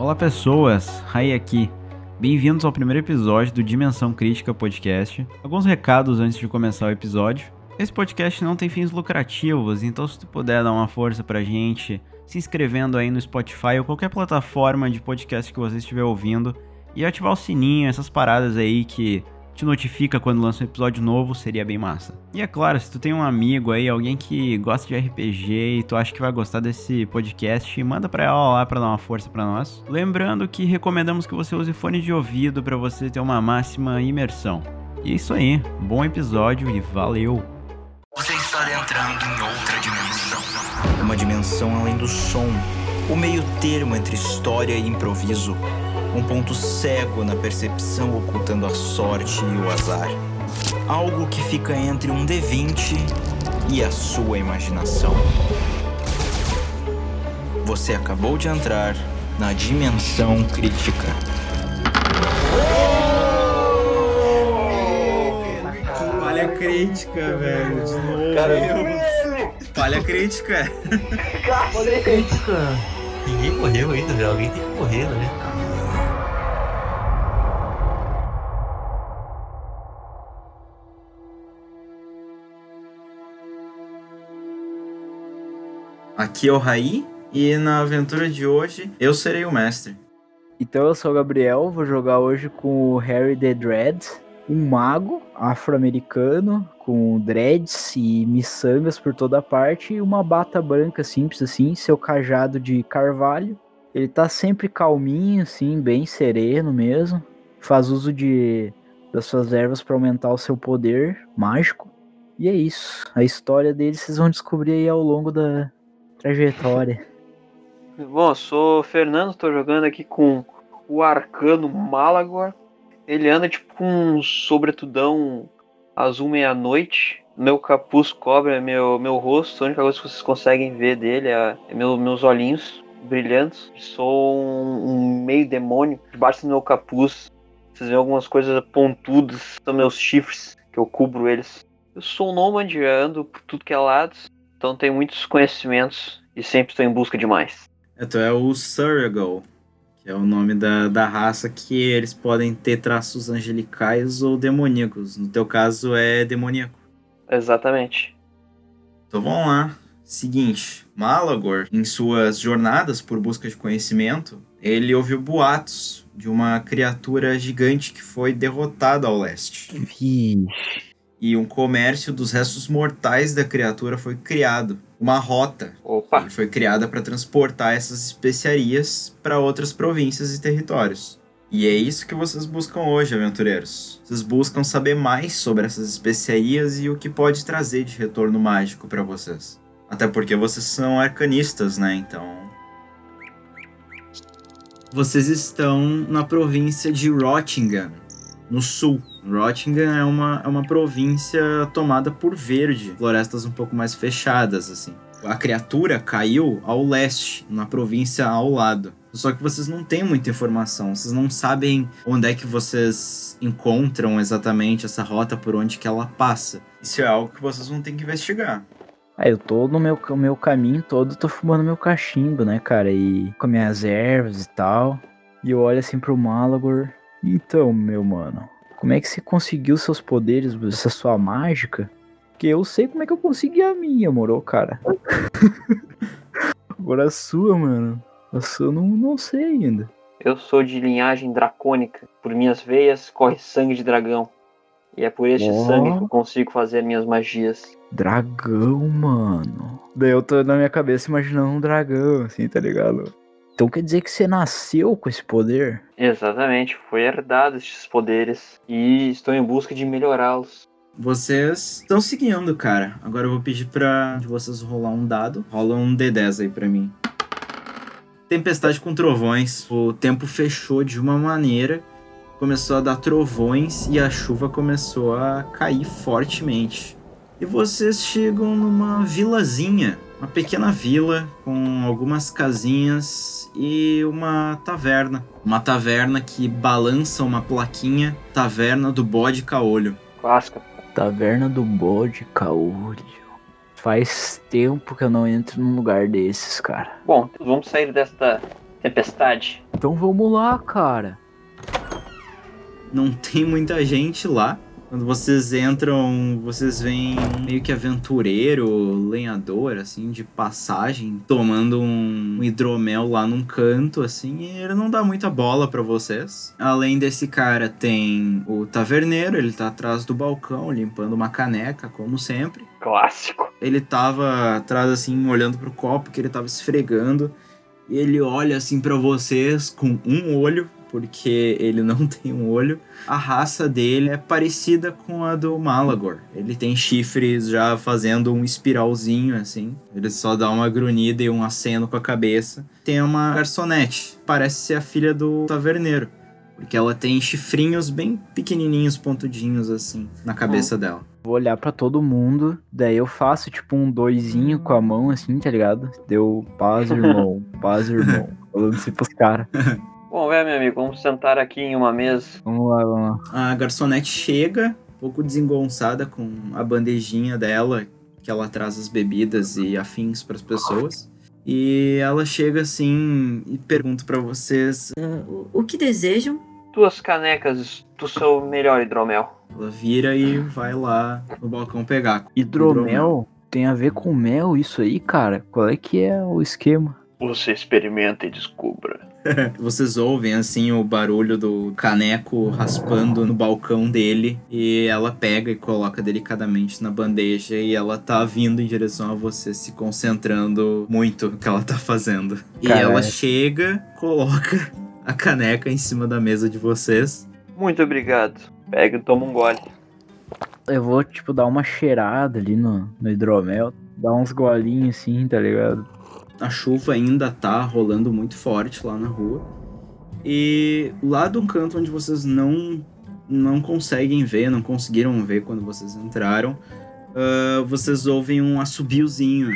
Olá pessoas, Rai aqui. Bem-vindos ao primeiro episódio do Dimensão Crítica Podcast. Alguns recados antes de começar o episódio. Esse podcast não tem fins lucrativos, então se tu puder dar uma força pra gente, se inscrevendo aí no Spotify ou qualquer plataforma de podcast que você estiver ouvindo e ativar o sininho, essas paradas aí que te notifica quando lança um episódio novo, seria bem massa. E é claro, se tu tem um amigo aí, alguém que gosta de RPG e tu acha que vai gostar desse podcast, manda pra ela lá pra dar uma força pra nós. Lembrando que recomendamos que você use fone de ouvido para você ter uma máxima imersão. E é isso aí, bom episódio e valeu! Você está entrando em outra dimensão. Uma dimensão além do som, o meio termo entre história e improviso um ponto cego na percepção ocultando a sorte e o azar. Algo que fica entre um D20 e a sua imaginação. Você acabou de entrar na dimensão crítica. Falha crítica, velho. De novo. Caramba. Falha crítica. Falha crítica. Ninguém morreu ainda, velho. Alguém tem que morrer, né? Aqui é o Raí e na aventura de hoje eu serei o mestre. Então eu sou o Gabriel, vou jogar hoje com o Harry the Dread, um mago afro-americano com dreads e miçangas por toda parte e uma bata branca simples assim, seu cajado de carvalho. Ele tá sempre calminho assim, bem sereno mesmo. Faz uso de das suas ervas para aumentar o seu poder mágico. E é isso. A história dele vocês vão descobrir aí ao longo da, trajetória. Bom, sou Fernando, estou jogando aqui com o arcano Malagor. Ele anda tipo com um sobretudão azul meia-noite. Meu capuz cobre meu, meu rosto. A única coisa que vocês conseguem ver dele é, é meu, meus olhinhos brilhantes. Sou um, um, meio demônio. Debaixo do meu capuz, vocês veem algumas coisas pontudas. São meus chifres, que eu cubro eles. Eu sou um nômade, ando por tudo que é lado. Então tenho muitos conhecimentos e sempre estou em busca de mais. Então é o Surregal, que é o nome da, da raça que eles podem ter traços angelicais ou demoníacos. No teu caso é demoníaco. Exatamente. Então vamos lá. Seguinte, Malagor, em suas jornadas por busca de conhecimento, ele ouviu boatos de uma criatura gigante que foi derrotada ao leste. Vixe e um comércio dos restos mortais da criatura foi criado. Uma rota Opa. foi criada para transportar essas especiarias para outras províncias e territórios. E é isso que vocês buscam hoje, aventureiros. Vocês buscam saber mais sobre essas especiarias e o que pode trazer de retorno mágico para vocês. Até porque vocês são arcanistas, né? Então. Vocês estão na província de Rottingham, no sul. Rottingham é uma, é uma província tomada por verde, florestas um pouco mais fechadas, assim. A criatura caiu ao leste, na província ao lado. Só que vocês não têm muita informação, vocês não sabem onde é que vocês encontram exatamente essa rota por onde que ela passa. Isso é algo que vocês vão ter que investigar. Ah, eu tô no meu, meu caminho todo, tô fumando meu cachimbo, né, cara? E com minhas ervas e tal. E eu olho assim pro Malagor. Então, meu mano, como é que você conseguiu seus poderes, essa sua mágica? Porque eu sei como é que eu consegui a minha, moro, cara. Agora a sua, mano. A sua eu não, não sei ainda. Eu sou de linhagem dracônica. Por minhas veias corre sangue de dragão. E é por este oh. sangue que eu consigo fazer minhas magias. Dragão, mano. Daí eu tô na minha cabeça imaginando um dragão, assim, tá ligado? Então quer dizer que você nasceu com esse poder? Exatamente, foi herdado esses poderes e estou em busca de melhorá-los. Vocês estão seguindo, cara. Agora eu vou pedir pra de vocês rolar um dado. Rola um D10 aí pra mim. Tempestade com trovões. O tempo fechou de uma maneira, começou a dar trovões e a chuva começou a cair fortemente. E vocês chegam numa vilazinha uma pequena vila com algumas casinhas e uma taverna. Uma taverna que balança uma plaquinha Taverna do Bode Caolho. Clássica. Taverna do Bode Caolho. Faz tempo que eu não entro num lugar desses, cara. Bom, vamos sair desta tempestade. Então vamos lá, cara. Não tem muita gente lá. Quando vocês entram, vocês veem meio que aventureiro, lenhador, assim, de passagem, tomando um hidromel lá num canto, assim, e ele não dá muita bola pra vocês. Além desse cara, tem o taverneiro, ele tá atrás do balcão, limpando uma caneca, como sempre. Clássico. Ele tava atrás, assim, olhando pro copo que ele tava esfregando. E ele olha, assim, pra vocês com um olho, porque ele não tem um olho. A raça dele é parecida com a do Malagor. Ele tem chifres já fazendo um espiralzinho, assim. Ele só dá uma grunhida e um aceno com a cabeça. Tem uma garçonete, parece ser a filha do taverneiro. Porque ela tem chifrinhos bem pequenininhos, pontudinhos, assim, na cabeça dela. Vou olhar pra todo mundo, daí eu faço tipo um doisinho com a mão assim, tá ligado? Deu paz, irmão, paz, irmão. Falando assim pros caras. Bom, é, meu amigo, vamos sentar aqui em uma mesa. Vamos lá, vamos lá. A garçonete chega, um pouco desengonçada com a bandejinha dela, que ela traz as bebidas e afins para as pessoas. E ela chega assim e pergunta para vocês. Ah, o, o que desejam? Duas canecas do seu melhor hidromel. Ela vira e vai lá no balcão pegar. Hidromel tem a ver com mel isso aí, cara? Qual é que é o esquema? Você experimenta e descubra. Vocês ouvem assim o barulho do caneco raspando no balcão dele e ela pega e coloca delicadamente na bandeja e ela tá vindo em direção a você, se concentrando muito no que ela tá fazendo. E ela chega, coloca a caneca em cima da mesa de vocês. Muito obrigado. Pega e toma um gole. Eu vou, tipo, dar uma cheirada ali no, no hidromel, dar uns golinhos assim, tá ligado? A chuva ainda tá rolando muito forte lá na rua. E lá do canto onde vocês não não conseguem ver, não conseguiram ver quando vocês entraram, ah, vocês ouvem um assobiozinho.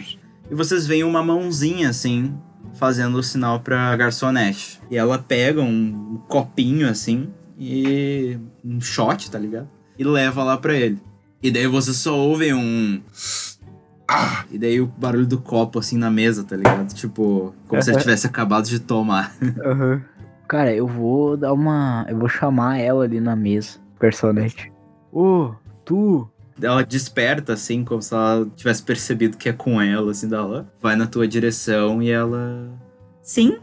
E vocês veem uma mãozinha assim, fazendo o sinal pra garçonete. E ela pega um copinho assim, e um shot, tá ligado? E leva lá pra ele. E daí vocês só ouvem um. E daí o barulho do copo assim na mesa, tá ligado? Tipo, como se ele tivesse acabado de tomar. Cara, eu vou dar uma. Eu vou chamar ela ali na mesa, personagem. Ô, tu! Ela desperta, assim, como se ela tivesse percebido que é com ela, assim, dela. Vai na tua direção e ela. Sim,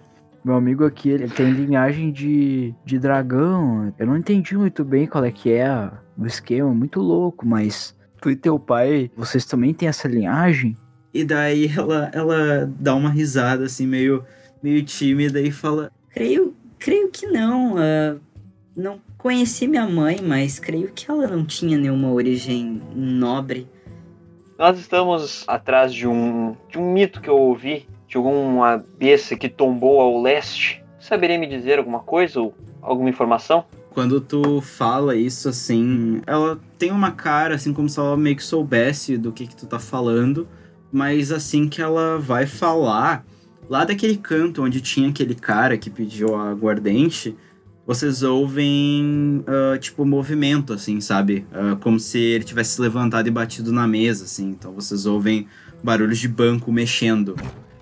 Meu amigo aqui, ele tem linhagem de, de dragão. Eu não entendi muito bem qual é que é o esquema, muito louco, mas tu e teu pai, vocês também têm essa linhagem? E daí ela, ela dá uma risada, assim, meio, meio tímida e fala: creio, creio que não. ah, não conheci minha mãe, mas creio que ela não tinha nenhuma origem nobre. Nós estamos atrás de um, de um mito que eu ouvi, de alguma besta que tombou ao leste. Saberia me dizer alguma coisa ou alguma informação? Quando tu fala isso, assim, ela tem uma cara, assim, como se ela meio que soubesse do que, que tu tá falando, mas assim que ela vai falar, lá daquele canto onde tinha aquele cara que pediu a aguardente, vocês ouvem, ah, tipo, movimento, assim, sabe? Ah, como se ele tivesse se levantado e batido na mesa, assim. Então vocês ouvem barulhos de banco mexendo.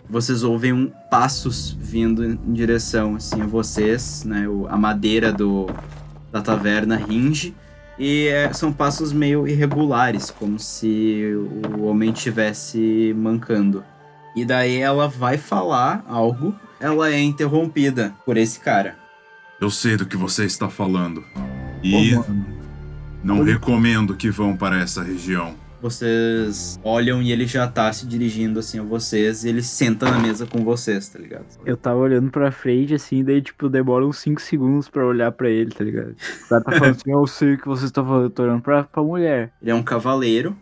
Vocês ouvem um, passos vindo em direção, assim, a vocês, né? O- a madeira do, da taverna ringe. E é, são passos meio irregulares, como se o homem estivesse mancando. E daí ela vai falar algo, ela é interrompida por esse cara. Eu sei do que você está falando. E mano, não recomendo que vão para essa região. Vocês olham e ele já tá se dirigindo assim a vocês e ele senta na mesa com vocês, tá ligado? eu tava olhando pra frente assim, daí tipo, demora uns 5 segundos pra olhar pra ele, tá ligado? O cara tá falando assim, eu sei o que vocês estão falando, eu tô olhando pra, pra mulher. Ele é um cavaleiro,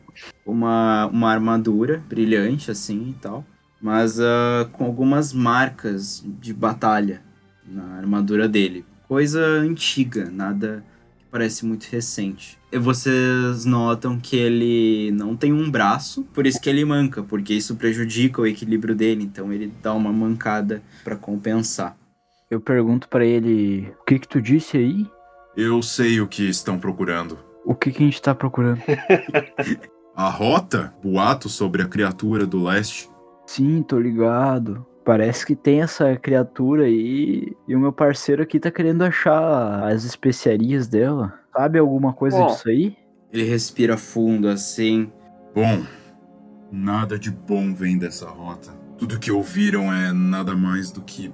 uma, uma armadura brilhante assim e tal, mas ah, com algumas marcas de batalha na armadura dele. Coisa antiga, nada parece muito recente. E vocês notam que ele não tem um braço, por isso que ele manca, porque isso prejudica o equilíbrio dele, então ele dá uma mancada pra compensar. Eu pergunto pra ele, o que que tu disse aí? Eu sei o que estão procurando. O que que a gente tá procurando? A rota? Boato sobre a criatura do leste? Sim, tô ligado. Parece que tem essa criatura aí e o meu parceiro aqui tá querendo achar as especiarias dela. Sabe alguma coisa Bom. disso aí? Ele respira fundo assim. Bom, nada de bom vem dessa rota. Tudo que ouviram é nada mais do que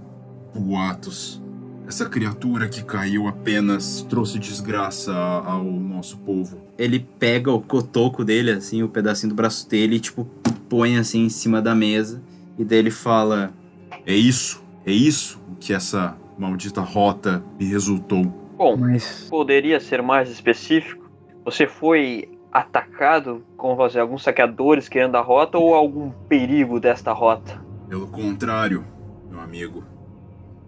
boatos. Essa criatura que caiu apenas trouxe desgraça ao nosso povo. Ele pega o cotoco dele, assim, o pedacinho do braço dele, e, tipo, põe assim em cima da mesa. E daí ele fala: É isso, é isso o que essa maldita rota me resultou. Bom, Mas poderia ser mais específico? Você foi atacado com você, alguns saqueadores querendo a rota ou algum perigo desta rota? Pelo contrário, meu amigo.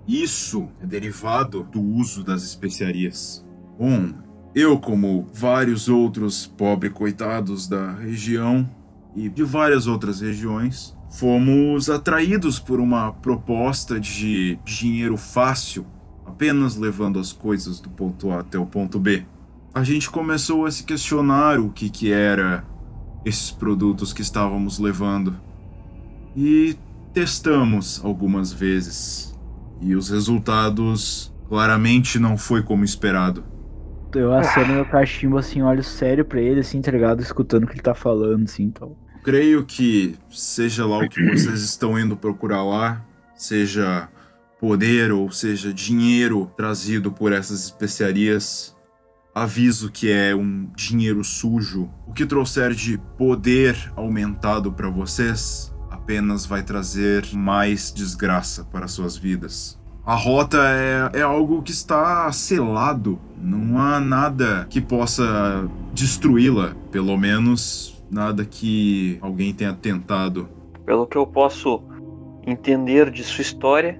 Isso é derivado do uso das especiarias. Bom, eu, como vários outros pobres coitados da região e de várias outras regiões, fomos atraídos por uma proposta de dinheiro fácil, apenas levando as coisas do ponto A até o ponto B. A gente começou a se questionar o que que era esses produtos que estávamos levando. E testamos algumas vezes e os resultados claramente não foi como esperado. eu aceno meu cachimbo assim, olho sério pra ele, assim, tá ligado? Escutando o que ele tá falando, assim, então. Creio que seja lá o que vocês estão indo procurar lá, seja poder ou seja dinheiro trazido por essas especiarias, aviso que é um dinheiro sujo. O que trouxer de poder aumentado para vocês apenas vai trazer mais desgraça para suas vidas. A rota é, é algo que está selado. Não há nada que possa destruí-la. Pelo menos nada que alguém tenha tentado. Pelo que eu posso entender de sua história,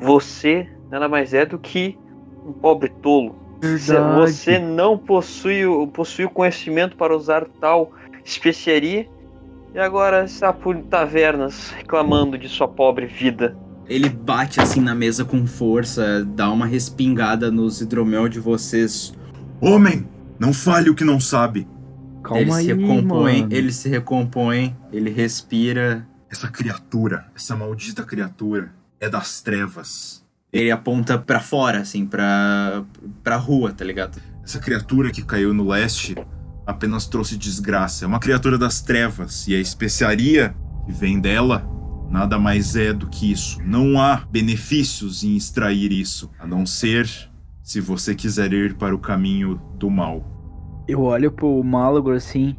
você nada mais é do que um pobre tolo. Você- Verdade. Você não possui, o- possui o conhecimento para usar tal especiaria e agora está por tavernas reclamando de sua pobre vida. Ele bate assim na mesa com força, dá uma respingada nos hidromel de vocês. Homem, não fale o que não sabe. Calma ele aí, se recompõe, mano. ele se recompõe, ele respira, Essa criatura, essa maldita criatura, é das trevas. ele aponta pra fora, assim, pra, pra rua, tá ligado? Essa criatura que caiu no leste apenas trouxe desgraça. É uma criatura das trevas e a especiaria que vem dela nada mais é do que isso. Não há benefícios em extrair isso, a não ser se você quiser ir para o caminho do mal. Eu olho pro Malagor assim.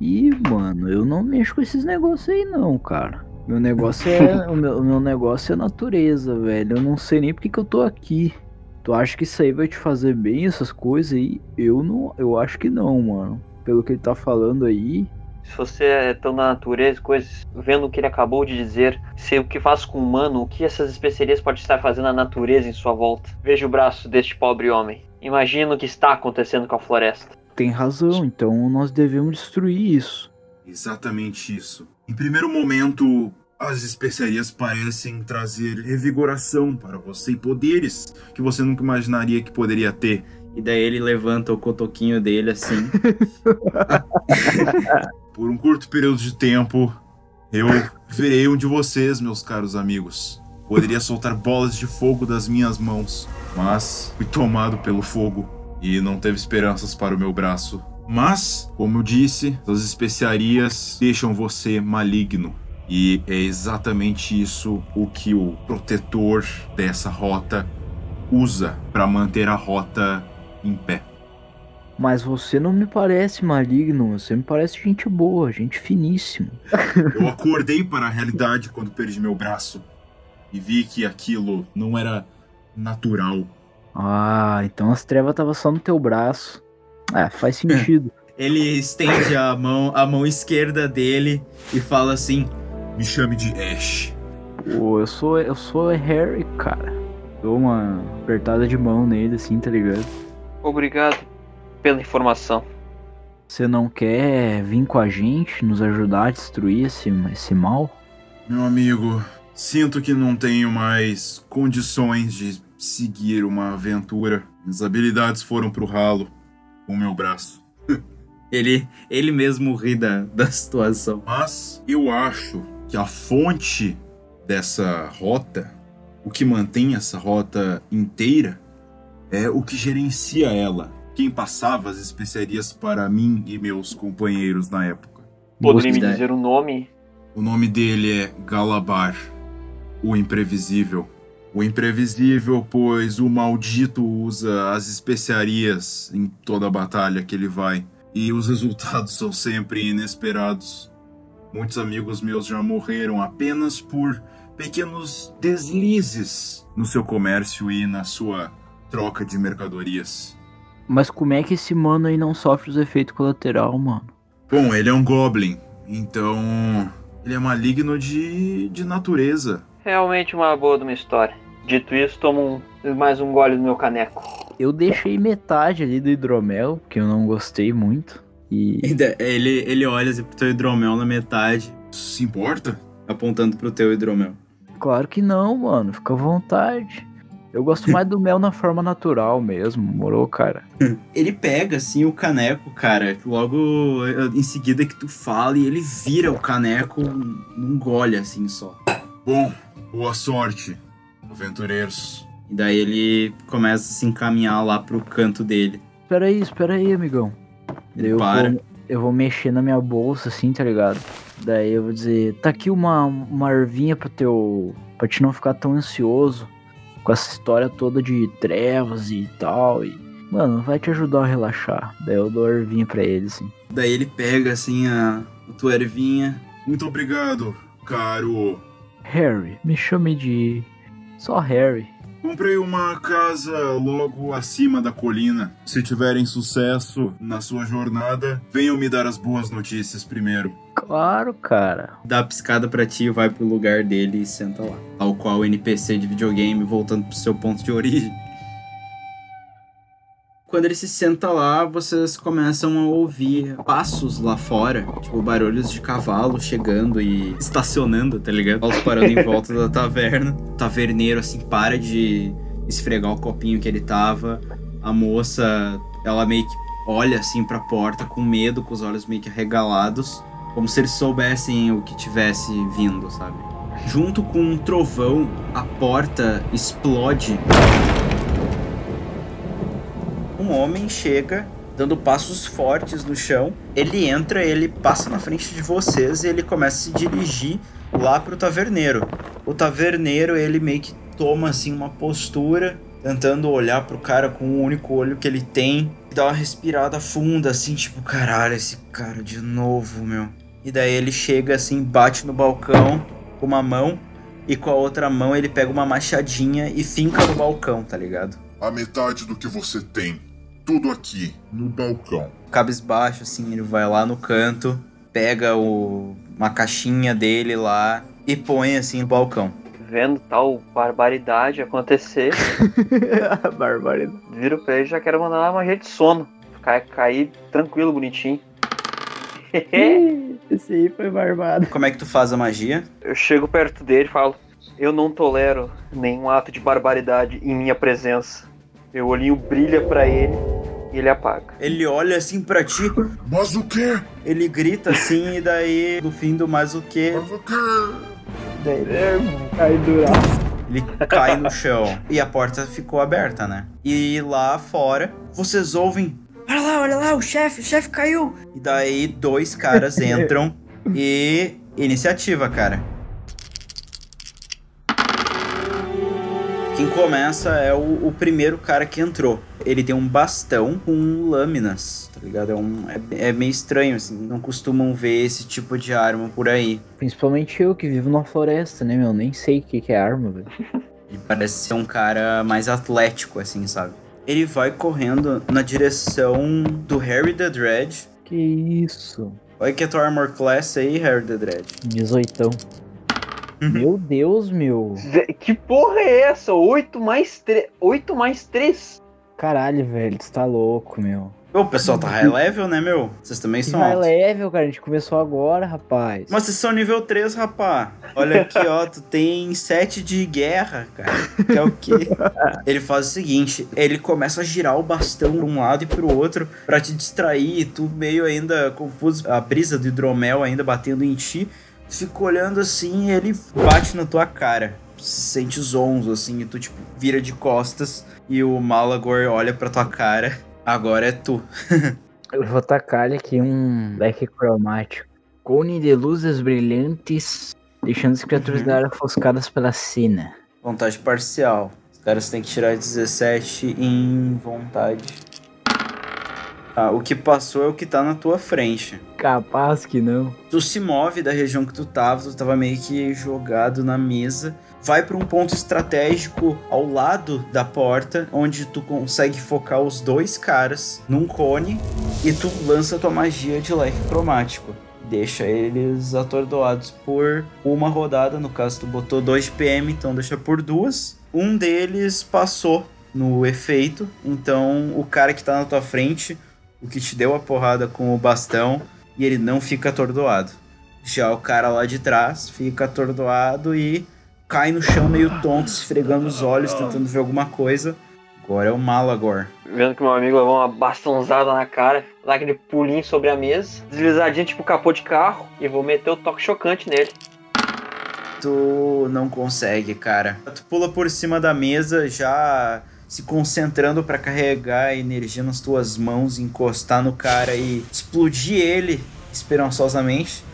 E, mano, eu não mexo com esses negócios aí, não, cara. Meu negócio é. o, meu, o meu negócio é natureza, velho. Eu não sei nem porque que eu tô aqui. Tu acha que isso aí vai te fazer bem, essas coisas aí? Eu não. Eu acho que não, mano. Pelo que ele tá falando aí. Se você é tão na natureza, coisas, vendo o que ele acabou de dizer, sei o que faz com o humano, o que essas especiarias podem estar fazendo na natureza em sua volta. Veja o braço deste pobre homem. Imagina o que está acontecendo com a floresta. Tem razão, então nós devemos destruir isso. Exatamente isso. Em primeiro momento, as especiarias parecem trazer revigoração para você e poderes que você nunca imaginaria que poderia ter. E daí ele levanta o cotoquinho dele, assim. Por um curto período de tempo, eu virei um de vocês, meus caros amigos. Poderia soltar bolas de fogo das minhas mãos, mas fui tomado pelo fogo e não teve esperanças para o meu braço. Mas, como eu disse, as especiarias deixam você maligno. E é exatamente isso o que o protetor dessa rota usa para manter a rota em pé. Mas você não me parece maligno, você me parece gente boa, gente finíssima. Eu acordei para a realidade quando perdi meu braço e vi que aquilo não era natural. Ah, então as trevas estavam só no teu braço. É, faz sentido. Ele estende a mão, a mão esquerda dele e fala assim: Me chame de Ash. Pô, eu sou, eu sou Harry, cara. Dou uma apertada de mão nele, assim, tá ligado? Obrigado pela informação. Você não quer vir com a gente, nos ajudar a destruir esse, esse mal? Meu amigo, sinto que não tenho mais condições de seguir uma aventura. Minhas habilidades foram pro ralo com o meu braço. Ele, ele mesmo ri da, da situação. Mas eu acho que a fonte dessa rota, o que mantém essa rota inteira, é o que gerencia ela. Quem passava as especiarias para mim e meus companheiros na época. Poderia me dizer o nome? O nome dele é Galabar, o Imprevisível. O Imprevisível, pois o maldito usa as especiarias em toda a batalha que ele vai. E os resultados são sempre inesperados. Muitos amigos meus já morreram apenas por pequenos deslizes no seu comércio e na sua troca de mercadorias. Mas como é que esse mano aí não sofre os efeitos colaterais, mano? Bom, ele é um Goblin, então ele é maligno de, de natureza. Realmente uma boa de uma história. Dito isso, tomo um- mais um gole no meu caneco. Eu deixei metade ali do hidromel, porque eu não gostei muito. E Ainda- Ele, ele olha assim pro teu hidromel na metade, Se importa? apontando pro teu hidromel. claro que não, mano. Fica à vontade. Eu gosto mais do mel na forma natural mesmo, morou, cara? Ele pega, assim, o caneco, cara, logo eh, em seguida que tu fala, e ele vira o caneco num gole, assim, só. Bom, boa sorte, aventureiros. E daí ele começa a se encaminhar lá pro canto dele. Espera aí, espera aí, amigão. Daí eu Para. vou, eu vou mexer na minha bolsa, assim, tá ligado? Daí eu vou dizer, tá aqui uma, uma ervinha pro teu. pra te não ficar tão ansioso com essa história toda de trevas e tal. E, mano, vai te ajudar a relaxar. Daí eu dou a ervinha pra ele, assim. Daí ele pega, assim, a, a tua ervinha. Muito obrigado, caro. Harry, me chame de. Só Harry. Comprei uma casa logo acima da colina. Se tiverem sucesso na sua jornada, venham me dar as boas notícias primeiro. Claro, cara. Dá a piscada pra ti, vai pro lugar dele e senta lá. Tal qual o NPC de videogame, voltando pro seu ponto de origem. Quando ele se senta lá, vocês começam a ouvir passos lá fora, tipo barulhos de cavalo chegando e estacionando, tá ligado? Cavalos parando em volta da taverna. O taverneiro assim para de esfregar o copinho que ele tava. A moça, ela meio que olha assim pra porta com medo, com os olhos meio que arregalados, como se eles soubessem o que tivesse vindo, sabe? Junto com um trovão, a porta explode um homem chega dando passos fortes no chão. Ele entra, ele passa na frente de vocês e ele começa a se dirigir lá pro taverneiro. O taverneiro, ele meio que toma assim uma postura, tentando olhar pro cara com o único olho que ele tem, dá uma respirada funda assim, tipo, caralho, esse cara de novo, meu. E daí ele chega assim, bate no balcão com uma mão e com a outra mão ele pega uma machadinha e finca no balcão, tá ligado? A metade do que você tem. Tudo aqui, no balcão. cabisbaixo, assim, ele vai lá no canto, pega o, uma caixinha dele lá e põe assim no balcão. Vendo tal barbaridade acontecer, Barbaridade. viro pra ele e já quero mandar uma magia de sono. Ficar cair tranquilo, bonitinho. Esse aí foi barbado. Como é que tu faz a magia? Eu chego perto dele e falo: Eu não tolero nenhum ato de barbaridade em minha presença. Meu olhinho brilha pra ele e ele apaga. Ele olha assim pra ti, Mas o quê? ele grita assim e daí no fim do mais o que Mas o quê? Aí duraço. ele cai no chão e a porta ficou aberta, né? E lá fora vocês ouvem Olha lá, olha lá, o chefe, o chefe caiu. E daí dois caras entram e iniciativa, cara. Quem começa é o, o primeiro cara que entrou. Ele tem um bastão com lâminas, tá ligado? É, um, é, é meio estranho, assim. Não costumam ver esse tipo de arma por aí. Principalmente eu que vivo na floresta, né, meu? Nem sei o que, que é arma, velho. Ele parece ser um cara mais atlético, assim, sabe? Ele vai correndo na direção do Harry the Dread. Que isso? Olha que é tua armor class aí, Harry the Dread. 18. Meu Deus, meu. Que porra é essa? 8 mais 3. 8 mais 3? Caralho, velho, tu tá louco, meu. Ô, o pessoal tá high level, né, meu? Vocês também Que são high altos. level, cara. A gente começou agora, rapaz. Mas vocês são nível 3, rapá. Olha aqui, ó, tu tem 7 de guerra, cara. Que é o quê? Ele faz o seguinte, ele começa a girar o bastão pra um lado e pro outro pra te distrair, e tu meio ainda confuso, a brisa do hidromel ainda batendo em ti. Fica olhando assim e ele bate na tua cara. Sente zonzo, assim, e tu, tipo, vira de costas e o Malagor olha pra tua cara. Agora é tu. Eu vou tacar aqui um leque cromático. Cone de luzes brilhantes, deixando as criaturas Uhum. da área ofuscadas pela cena. Vontade parcial. Os caras têm que tirar 17 em vontade. Tá, o que passou é o que tá na tua frente. Capaz que não. Tu se move da região que tu tava, tu tava meio que jogado na mesa. Vai pra um ponto estratégico ao lado da porta, onde tu consegue focar os dois caras num cone e tu lança tua magia de leque cromático. Deixa eles atordoados por uma rodada. No caso, tu botou 2 de PM, então deixa por duas. Um deles passou no efeito, então o cara que tá na tua frente, o que te deu a porrada com o bastão, e ele não fica atordoado. Já o cara lá de trás fica atordoado e cai no chão meio tonto, esfregando os olhos, tentando ver alguma coisa. Agora é o Malagor. Vendo que meu amigo levou uma bastãozada na cara, dar aquele pulinho sobre a mesa, deslizadinha tipo capô de carro, e vou meter o toque chocante nele. Tu não consegue, cara. Tu pula por cima da mesa, já se concentrando pra carregar a energia nas tuas mãos, encostar no cara e explodir ele esperançosamente,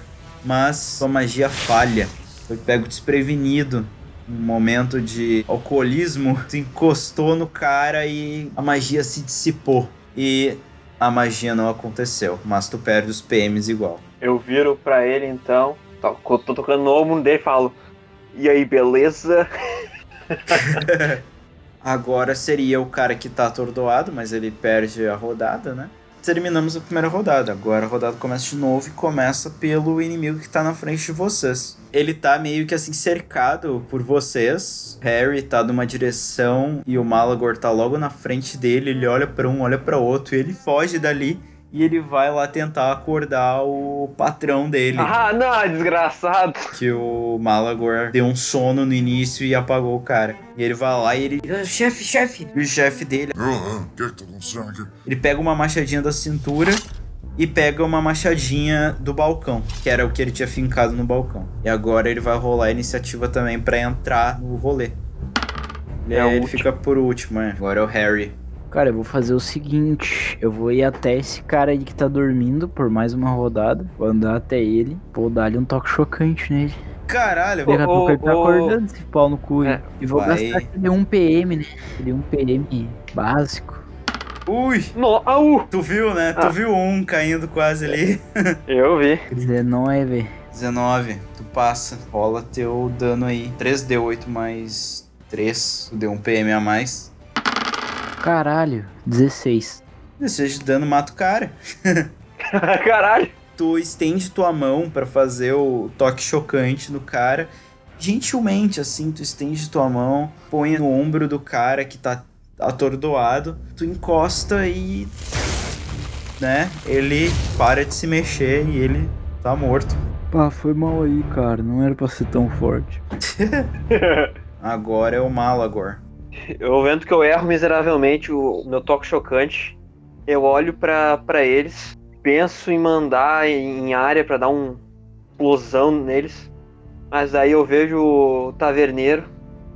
mas tua magia falha. Foi pego desprevenido. Um momento de alcoolismo, tu encostou no cara e a magia se dissipou. E a magia não aconteceu, mas tu perde os PMs igual. Eu viro pra ele então, tô, tô tocando no ombro dele e falo: E aí, beleza? Agora seria o cara que tá atordoado, mas ele perde a rodada, né? Terminamos a primeira rodada. Agora a rodada começa de novo e começa pelo inimigo que tá na frente de vocês. Ele tá meio que assim cercado por vocês. Harry tá numa direção e o Malagor tá logo na frente dele. Ele olha pra um, olha pra outro e ele foge dali. E ele vai lá tentar acordar o patrão dele. Ah, não, desgraçado. Que o Malagor deu um sono no início e apagou o cara. E ele vai lá e ele. "Ah, Chefe, chefe! E o chefe dele. Ah, o que que tá? Ele pega uma machadinha da cintura e pega uma machadinha do balcão, que era o que ele tinha fincado no balcão. E agora ele vai rolar a iniciativa também pra entrar no rolê. Ele, É ele último. fica por último, né? Agora é o Harry. Cara, eu vou fazer o seguinte: eu vou ir até esse cara aí que tá dormindo por mais uma rodada. Vou andar até ele. Vou dar-lhe um toque chocante nele. Caralho, Daqui a pouco ele tá acordando esse pau no cu. É, e vou vai. gastar aquele 1 PM, né? Aquele 1 PM básico. Ui! No, au! Tu viu, né? Tu Ah. viu um caindo quase ali. Eu vi. 19. 19, tu passa, rola teu dano aí. 3d8 mais 3, tu deu um PM a mais. Caralho, 16. Desejo de dano, mata o cara. Caralho. Tu estende tua mão pra fazer o toque chocante no cara. Gentilmente, assim, tu estende tua mão, põe no ombro do cara que tá atordoado. Tu encosta e. Né? Ele para de se mexer e ele tá morto. Pá, foi mal aí, cara. Não era pra ser tão forte. Agora é o Malagor. Eu vendo que eu erro miseravelmente o meu toque chocante, eu olho pra pra eles, penso em mandar em área pra dar um explosão neles, mas aí eu vejo o taverneiro,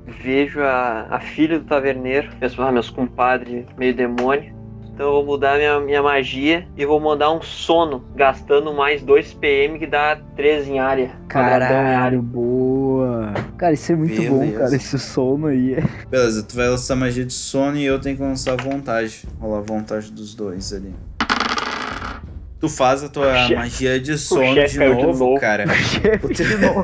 vejo a, a filha do taverneiro, penso, ah, meus compadres meio demônio. Então eu vou mudar minha, minha magia e vou mandar um sono, gastando mais 2 PM que dá 3 em área. Caralho, boa. Cara, isso é muito bom, Beleza. cara. Esse sono aí. Beleza, tu vai lançar magia de sono e eu tenho que lançar vontade. Rolar vontade dos dois ali. Tu faz a tua chefe- magia de sono de caiu de novo, novo. cara. O chefe de novo.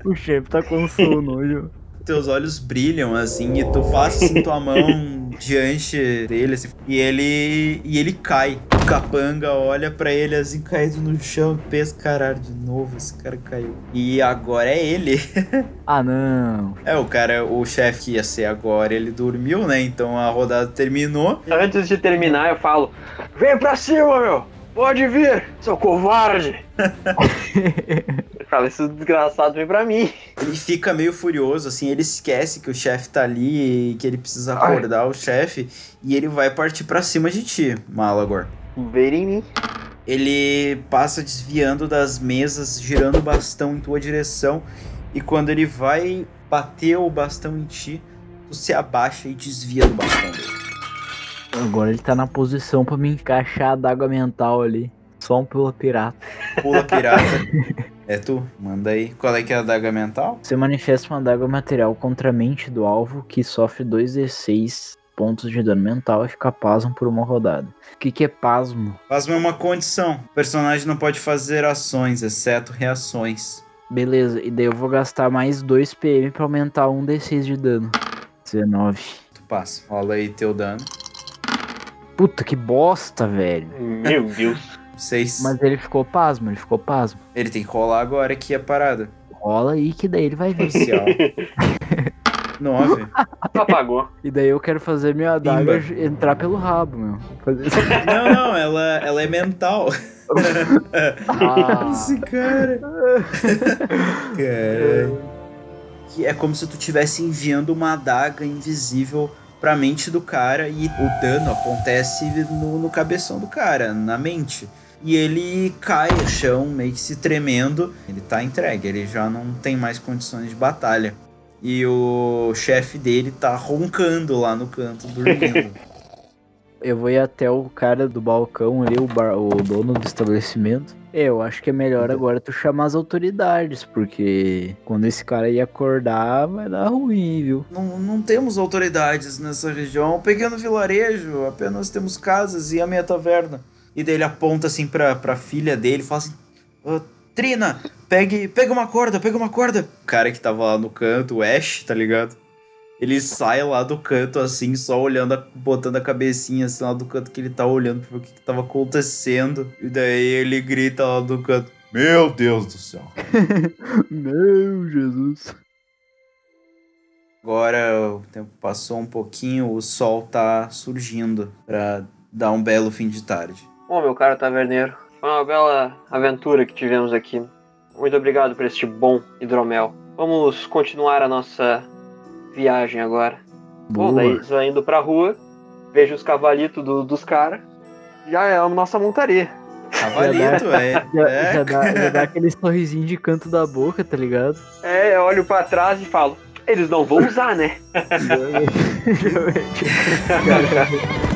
O chefe tá com sono hoje. Teus olhos brilham assim e tu faz assim tua mão diante dele assim, e ele e ele cai. O capanga olha pra ele assim caído no chão, pensa, caralho, de novo esse cara caiu. E agora é ele. Ah, não. É, o cara, o chefe que ia ser agora, ele dormiu, né? Então a rodada terminou. Antes de terminar, eu falo: Vem pra cima, meu! Pode vir, seu covarde! eu falo, esse desgraçado vem pra mim. Ele fica meio furioso, assim, ele esquece que o chefe tá ali e que ele precisa acordar o chefe e ele vai partir pra cima de ti, Malagor. Ver em mim. ele passa desviando das mesas, girando o bastão em tua direção. E quando ele vai bater o bastão em ti, tu se abaixa e desvia do bastão dele. Agora ele tá na posição pra me encaixar a daga mental ali. Só um pula pirata. Pula pirata. é tu, manda aí. Qual é que é a daga mental? Você manifesta uma daga material contra a mente do alvo que sofre 2d6 pontos de dano mental e fica pasmo por uma rodada. O que, que é pasmo? Pasmo é uma condição. O personagem não pode fazer ações, exceto reações. Beleza, e daí eu vou gastar mais 2 PM pra aumentar um D6 de dano. 19. Tu passa. Rola aí teu dano. Puta que bosta, velho. Meu Deus. 6. Mas ele ficou pasmo, ele ficou pasmo. Ele tem que rolar agora aqui a parada. Rola aí que daí ele vai ver. Inicial. 9. Apagou. E daí eu quero fazer minha adaga entrar pelo rabo, meu. Fazer. Não, não, ela, ela é mental. Ah, Esse cara. Caralho. Que é como se tu estivesse enviando uma adaga invisível pra mente do cara e o dano acontece no, no cabeção do cara, na mente. E ele cai no chão, meio que se tremendo. Ele tá entregue, ele já não tem mais condições de batalha. E o chefe dele tá roncando lá no canto, dormindo. eu vou ir até o cara do balcão ali, o, bar- o dono do estabelecimento. É, Eu acho que é melhor agora tu chamar as autoridades, porque quando esse cara ir acordar, vai dar ruim, viu? Não, não temos autoridades nessa região. É um pequeno vilarejo, apenas temos casas e a minha taverna. E daí ele aponta assim pra, pra filha dele e fala assim: "Ô, Trina, pegue, pega uma corda, pega uma corda. O cara que tava lá no canto, o Ash, tá ligado? Ele sai lá do canto assim, só olhando, a- botando a cabecinha assim lá do canto que ele tá olhando pra ver o que, que tava acontecendo. E daí ele grita lá do canto: Meu Deus do céu. Meu Jesus. Agora o tempo passou um pouquinho, o sol tá surgindo pra dar um belo fim de tarde. Bom, meu caro taverneiro, foi uma bela aventura que tivemos aqui. Muito obrigado por este bom hidromel. Vamos continuar a nossa viagem agora. Bom, daí Boa. saindo pra rua, vejo os cavalitos do- dos caras. Já é a nossa montaria. Cavalito, é. Já, é, já dá, já dá aquele sorrisinho de canto da boca, tá ligado? É, eu olho pra trás e falo, eles não vão usar, né? Realmente.